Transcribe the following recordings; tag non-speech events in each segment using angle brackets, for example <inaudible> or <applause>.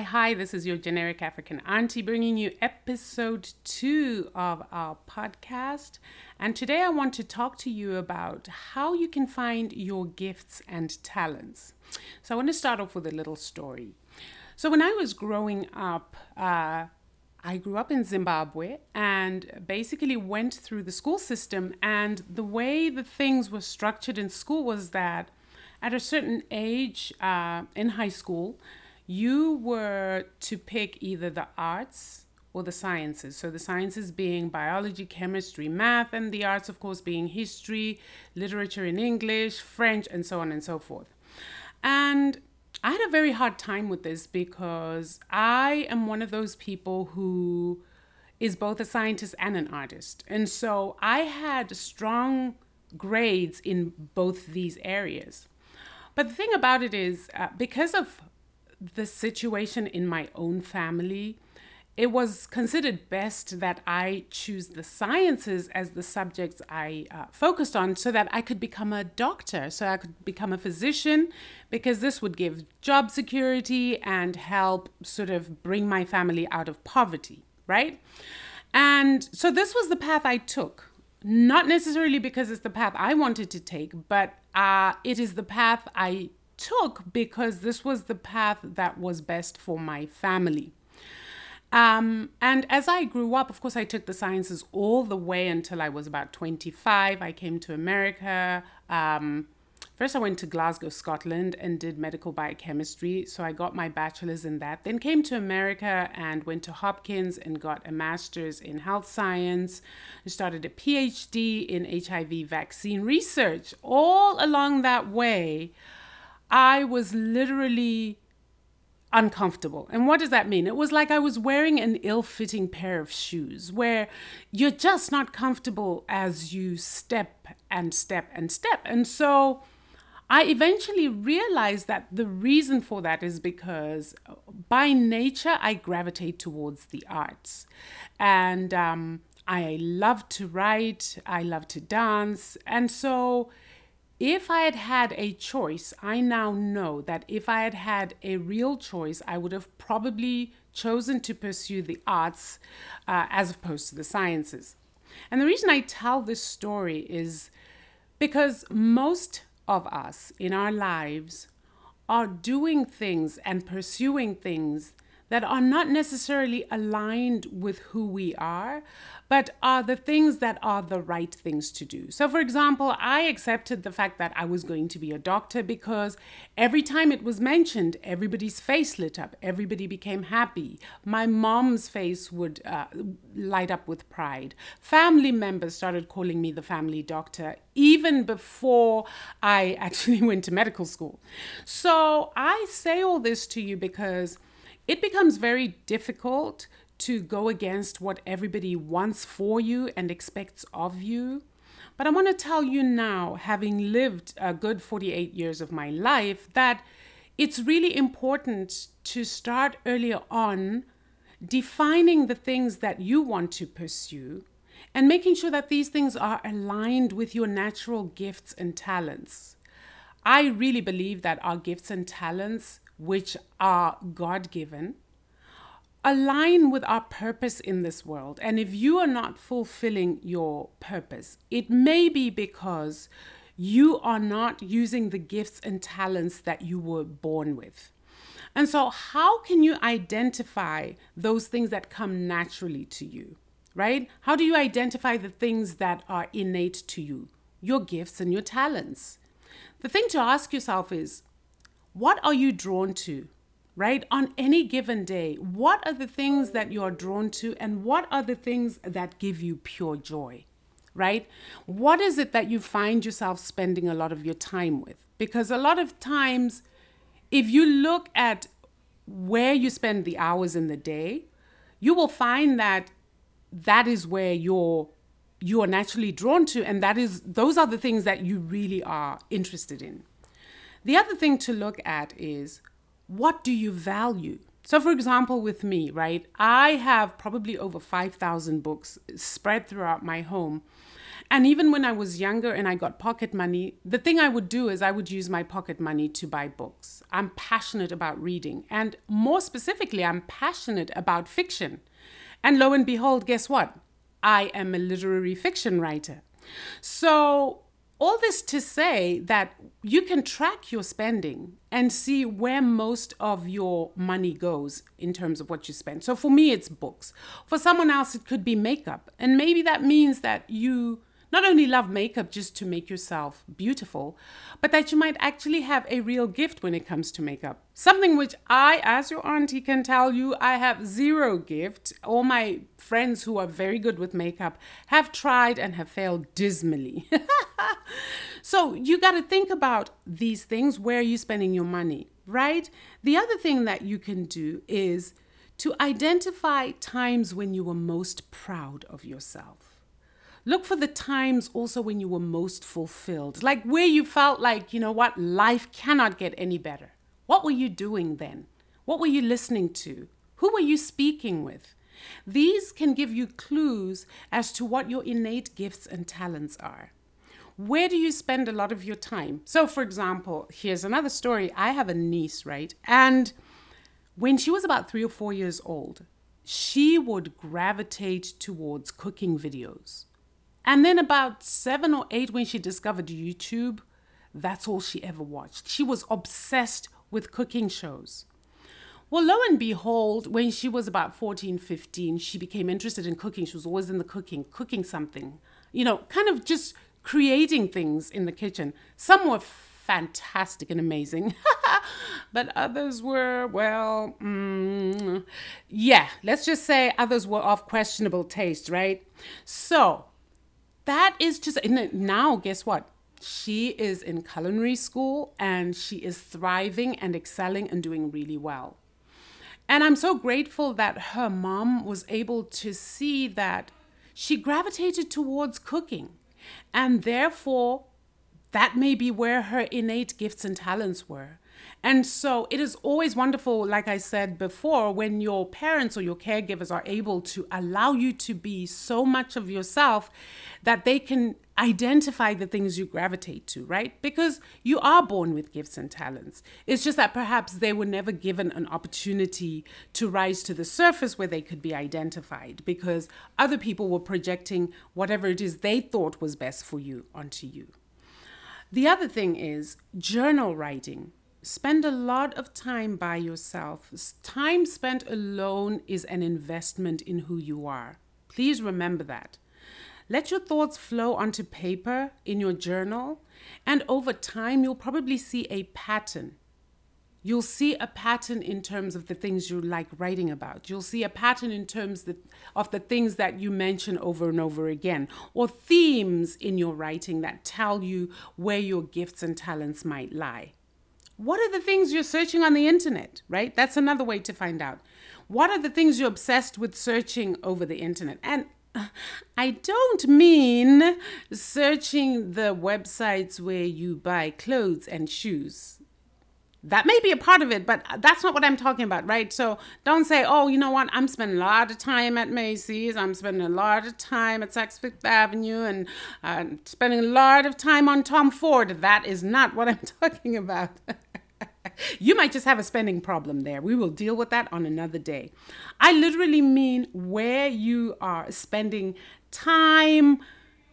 Hi, hi, this is your generic African auntie bringing you episode two of our podcast. And today I want to talk to you about how you can find your gifts and talents. So I want to start off with a little story. So when I was growing up, uh, I grew up in Zimbabwe and basically went through the school system. And the way the things were structured in school was that at a certain age uh, in high school, you were to pick either the arts or the sciences. So the sciences being biology, chemistry, math, and the arts, of course, being history, literature in English, French, and so on and so forth. And I had a very hard time with this because I am one of those people who is both a scientist and an artist. And so I had strong grades in both these areas. But the thing about it is, uh, because of the situation in my own family, it was considered best that I choose the sciences as the subjects I uh, focused on so that I could become a doctor, so I could become a physician, because this would give job security and help sort of bring my family out of poverty, right? And so this was the path I took. Not necessarily because it's the path I wanted to take, but uh, it is the path I took because this was the path that was best for my family. Um, and as I grew up, of course, I took the sciences all the way until I was about 25. I came to America. Um, first, I went to Glasgow, Scotland, and did medical biochemistry. So I got my bachelor's in that. Then came to America and went to Hopkins and got a master's in health science. I started a PhD in HIV vaccine research. All along that way, I was literally uncomfortable. And what does that mean? It was like I was wearing an ill fitting pair of shoes where you're just not comfortable as you step and step and step. And so I eventually realized that the reason for that is because by nature I gravitate towards the arts. And um, I love to write, I love to dance. And so if I had had a choice, I now know that if I had had a real choice, I would have probably chosen to pursue the arts uh, as opposed to the sciences. And the reason I tell this story is because most of us in our lives are doing things and pursuing things that are not necessarily aligned with who we are, but are the things that are the right things to do. So, for example, I accepted the fact that I was going to be a doctor because every time it was mentioned, everybody's face lit up, everybody became happy. My mom's face would uh, light up with pride. Family members started calling me the family doctor even before I <laughs> actually went to medical school. So, I say all this to you because it becomes very difficult to go against what everybody wants for you and expects of you. But I want to tell you now, having lived a good 48 years of my life, that it's really important to start earlier on defining the things that you want to pursue and making sure that these things are aligned with your natural gifts and talents. I really believe that our gifts and talents which are God given, align with our purpose in this world. And if you are not fulfilling your purpose, it may be because you are not using the gifts and talents that you were born with. And so, how can you identify those things that come naturally to you, right? How do you identify the things that are innate to you, your gifts and your talents? The thing to ask yourself is what are you drawn to? Right? On any given day, what are the things that you are drawn to and what are the things that give you pure joy? Right? What is it that you find yourself spending a lot of your time with? Because a lot of times, if you look at where you spend the hours in the day, you will find that that is where you're you are naturally drawn to and that is those are the things that you really are interested in the other thing to look at is what do you value? So, for example, with me, right, I have probably over 5,000 books spread throughout my home. And even when I was younger and I got pocket money, the thing I would do is I would use my pocket money to buy books. I'm passionate about reading. And more specifically, I'm passionate about fiction. And lo and behold, guess what? I am a literary fiction writer. So all this to say that you can track your spending and see where most of your money goes in terms of what you spend. So for me, it's books. For someone else, it could be makeup. And maybe that means that you not only love makeup just to make yourself beautiful, but that you might actually have a real gift when it comes to makeup. Something which I, as your auntie, can tell you I have zero gift. All my friends who are very good with makeup have tried and have failed dismally. <laughs> so you got to think about these things. Where are you spending your money, right? The other thing that you can do is to identify times when you were most proud of yourself. Look for the times also when you were most fulfilled, like where you felt like, you know what, life cannot get any better. What were you doing then? What were you listening to? Who were you speaking with? These can give you clues as to what your innate gifts and talents are. Where do you spend a lot of your time? So, for example, here's another story. I have a niece, right? And when she was about three or four years old, she would gravitate towards cooking videos. And then about seven or eight, when she discovered YouTube, that's all she ever watched. She was obsessed with cooking shows. Well, lo and behold, when she was about 14, 15, she became interested in cooking. She was always in the cooking, cooking something, you know, kind of just creating things in the kitchen. Some were fantastic and amazing, <laughs> but others were, well, mm, yeah, let's just say others were of questionable taste, right? So, that is just now guess what? She is in culinary school and she is thriving and excelling and doing really well. And i'm so grateful that her mom was able to see that she gravitated towards cooking. And therefore that may be where her innate gifts and talents were and so it is always wonderful, like I said before, when your parents or your caregivers are able to allow you to be so much of yourself that they can identify the things you gravitate to, right? Because you are born with gifts and talents. It's just that perhaps they were never given an opportunity to rise to the surface where they could be identified because other people were projecting whatever it is they thought was best for you onto you. The other thing is journal writing spend a lot of time by yourself. Time spent alone is an investment in who you are. Please remember that. Let your thoughts flow onto paper in your journal, and over time, you'll probably see a pattern. You'll see a pattern in terms of the things you like writing about. You'll see a pattern in terms of the things that you mention over and over again, or themes in your writing that tell you where your gifts and talents might lie. What are the things you're searching on the internet, right? That's another way to find out. What are the things you're obsessed with searching over the internet? And I don't mean searching the websites where you buy clothes and shoes that may be a part of it, but that's not what I'm talking about, right? So don't say, oh, you know what? I'm spending a lot of time at Macy's. I'm spending a lot of time at Saks Fifth Avenue and uh, spending a lot of time on Tom Ford. That is not what I'm <laughs> talking about. <laughs> <laughs> you might just have a spending problem there. We will deal with that on another day. I literally mean where you are spending time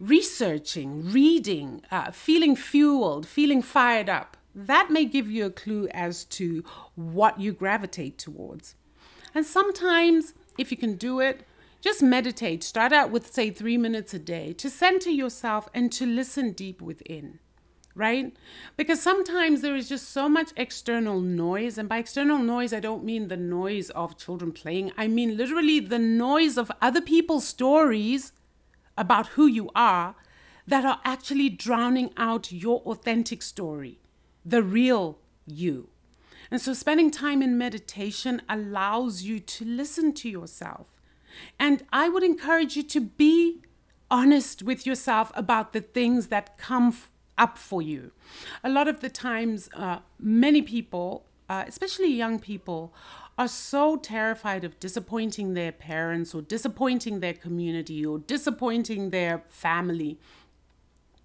researching, reading, uh, feeling fueled, feeling fired up that may give you a clue as to what you gravitate towards. And sometimes, if you can do it, just meditate. Start out with, say, three minutes a day to center yourself and to listen deep within, right? Because sometimes there is just so much external noise. And by external noise, I don't mean the noise of children playing, I mean literally the noise of other people's stories about who you are that are actually drowning out your authentic story the real you. And so, spending time in meditation allows you to listen to yourself. And I would encourage you to be honest with yourself about the things that come up for you. A lot of the times, uh, many people, uh, especially young people, are so terrified of disappointing their parents or disappointing their community or disappointing their family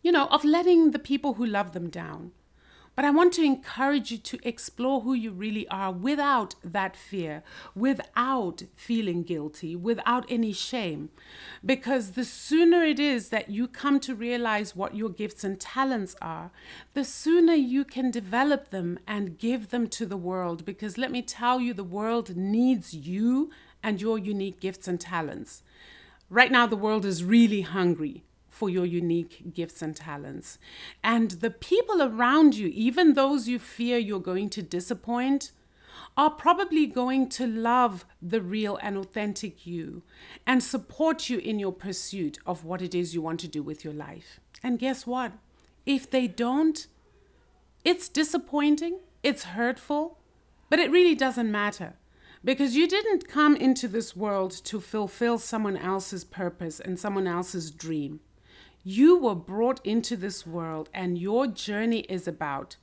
you know, of letting the people who love them down. But I want to encourage you to explore who you really are without that fear, without feeling guilty, without any shame. Because the sooner it is that you come to realize what your gifts and talents are, the sooner you can develop them and give them to the world. Because let me tell you, the world needs you and your unique gifts and talents. Right now, the world is really hungry for your unique gifts and talents. And the people around you, even those you fear you're going to disappoint, are probably going to love the real and authentic you and support you in your pursuit of what it is you want to do with your life. And guess what? If they don't, it's disappointing, it's hurtful, but it really doesn't matter because you didn't come into this world to fulfill someone else's purpose and someone else's dream. You were brought into this world, and your journey is about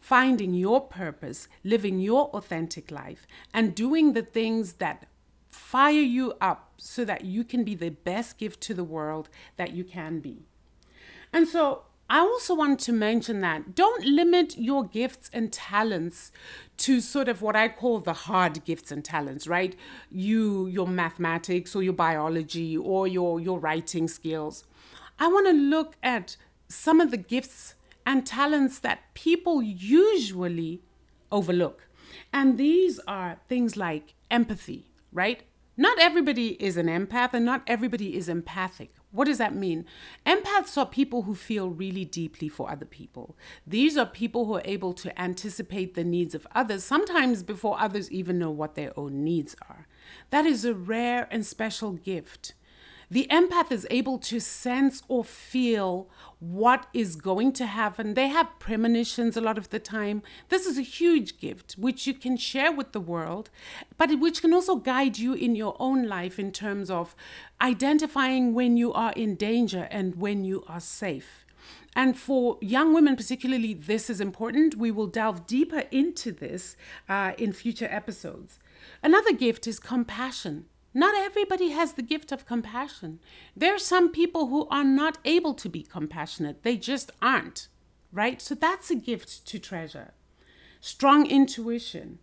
finding your purpose, living your authentic life, and doing the things that fire you up so that you can be the best gift to the world that you can be. And so, I also want to mention that don't limit your gifts and talents to sort of what I call the hard gifts and talents, right? You your mathematics or your biology or your your writing skills. I want to look at some of the gifts and talents that people usually overlook. And these are things like empathy, right? Not everybody is an empath and not everybody is empathic. What does that mean? Empaths are people who feel really deeply for other people. These are people who are able to anticipate the needs of others, sometimes before others even know what their own needs are. That is a rare and special gift. The empath is able to sense or feel what is going to happen. They have premonitions a lot of the time. This is a huge gift which you can share with the world, but which can also guide you in your own life in terms of identifying when you are in danger and when you are safe. And for young women, particularly, this is important. We will delve deeper into this uh, in future episodes. Another gift is compassion. Not everybody has the gift of compassion. There are some people who are not able to be compassionate, they just aren't, right? So that's a gift to treasure. Strong intuition.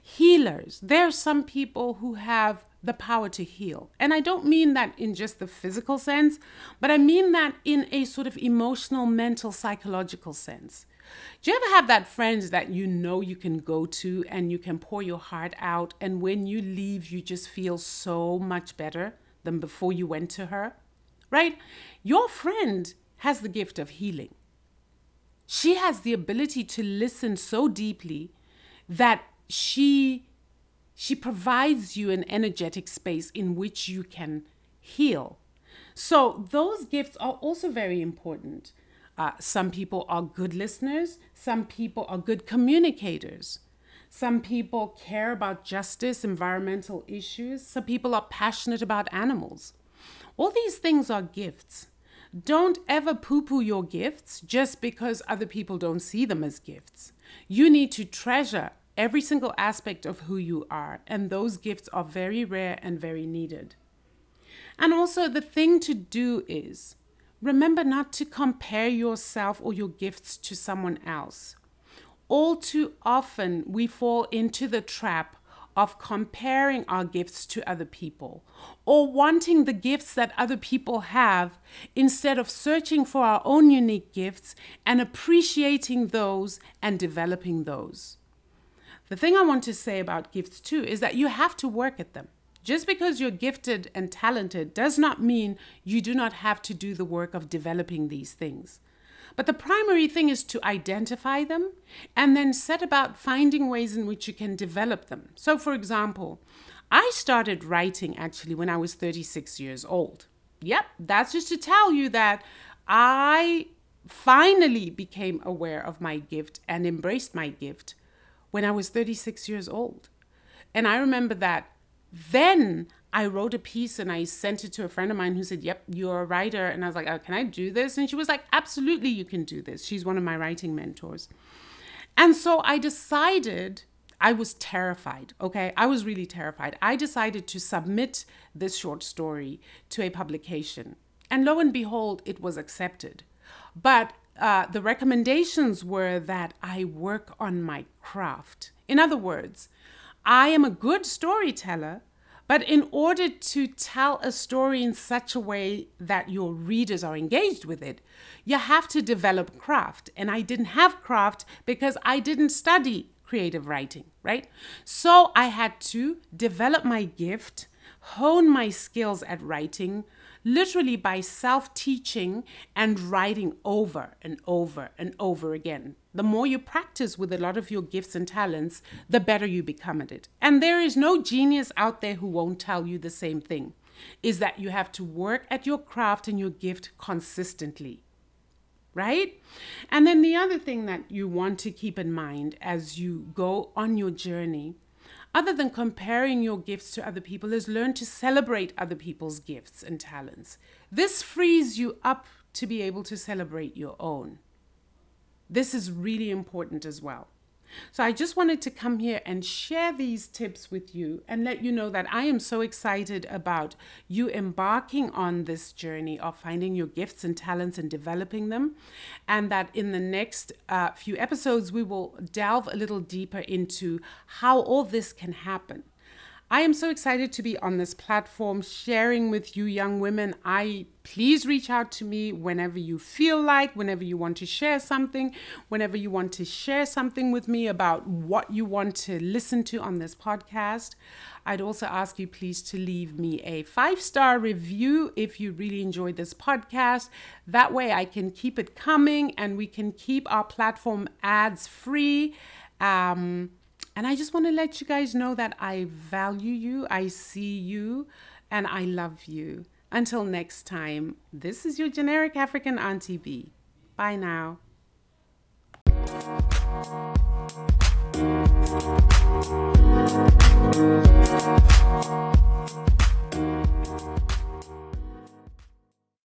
Healers. There are some people who have the power to heal. And I don't mean that in just the physical sense, but I mean that in a sort of emotional, mental, psychological sense. Do you ever have that friend that you know you can go to and you can pour your heart out, and when you leave, you just feel so much better than before you went to her? Right? Your friend has the gift of healing. She has the ability to listen so deeply that she she provides you an energetic space in which you can heal. So those gifts are also very important. Uh, some people are good listeners, some people are good communicators. Some people care about justice, environmental issues. Some people are passionate about animals. All these things are gifts. Don't ever poo poo your gifts just because other people don't see them as gifts. You need to treasure every single aspect of who you are, and those gifts are very rare and very needed. And also, the thing to do is Remember not to compare yourself or your gifts to someone else. All too often, we fall into the trap of comparing our gifts to other people or wanting the gifts that other people have instead of searching for our own unique gifts and appreciating those and developing those. The thing I want to say about gifts too is that you have to work at them. Just because you're gifted and talented does not mean you do not have to do the work of developing these things. But the primary thing is to identify them and then set about finding ways in which you can develop them. So, for example, I started writing actually when I was 36 years old. Yep, that's just to tell you that I finally became aware of my gift and embraced my gift when I was 36 years old. And I remember that then I wrote a piece and I sent it to a friend of mine who said, Yep, you're a writer. And I was like, oh, Can I do this? And she was like, Absolutely, you can do this. She's one of my writing mentors. And so I decided, I was terrified, okay? I was really terrified. I decided to submit this short story to a publication. And lo and behold, it was accepted. But uh, the recommendations were that I work on my craft. In other words, I am a good storyteller, but in order to tell a story in such a way that your readers are engaged with it, you have to develop craft. And I didn't have craft because I didn't study creative writing, right? So I had to develop my gift, hone my skills at writing, literally by self teaching and writing over and over and over again. The more you practice with a lot of your gifts and talents, the better you become at it. And there is no genius out there who won't tell you the same thing is that you have to work at your craft and your gift consistently. Right? And then the other thing that you want to keep in mind as you go on your journey other than comparing your gifts to other people, is learn to celebrate other people's gifts and talents. This frees you up to be able to celebrate your own. This is really important as well. So I just wanted to come here and share these tips with you and let you know that I am so excited about you embarking on this journey of finding your gifts and talents and developing them. And that in the next uh, few episodes, we will delve a little deeper into how all this can happen. I am so excited to be on this platform sharing with you young women. I please reach out to me whenever you feel like, whenever you want to share something, whenever you want to share something with me about what you want to listen to on this podcast. I'd also ask you please to leave me a five-star review if you really enjoyed this podcast. That way I can keep it coming and we can keep our platform ads free. Um, and I just want to let you guys know that I value you, I see you, and I love you. Until next time, this is your generic African Auntie B. Bye now.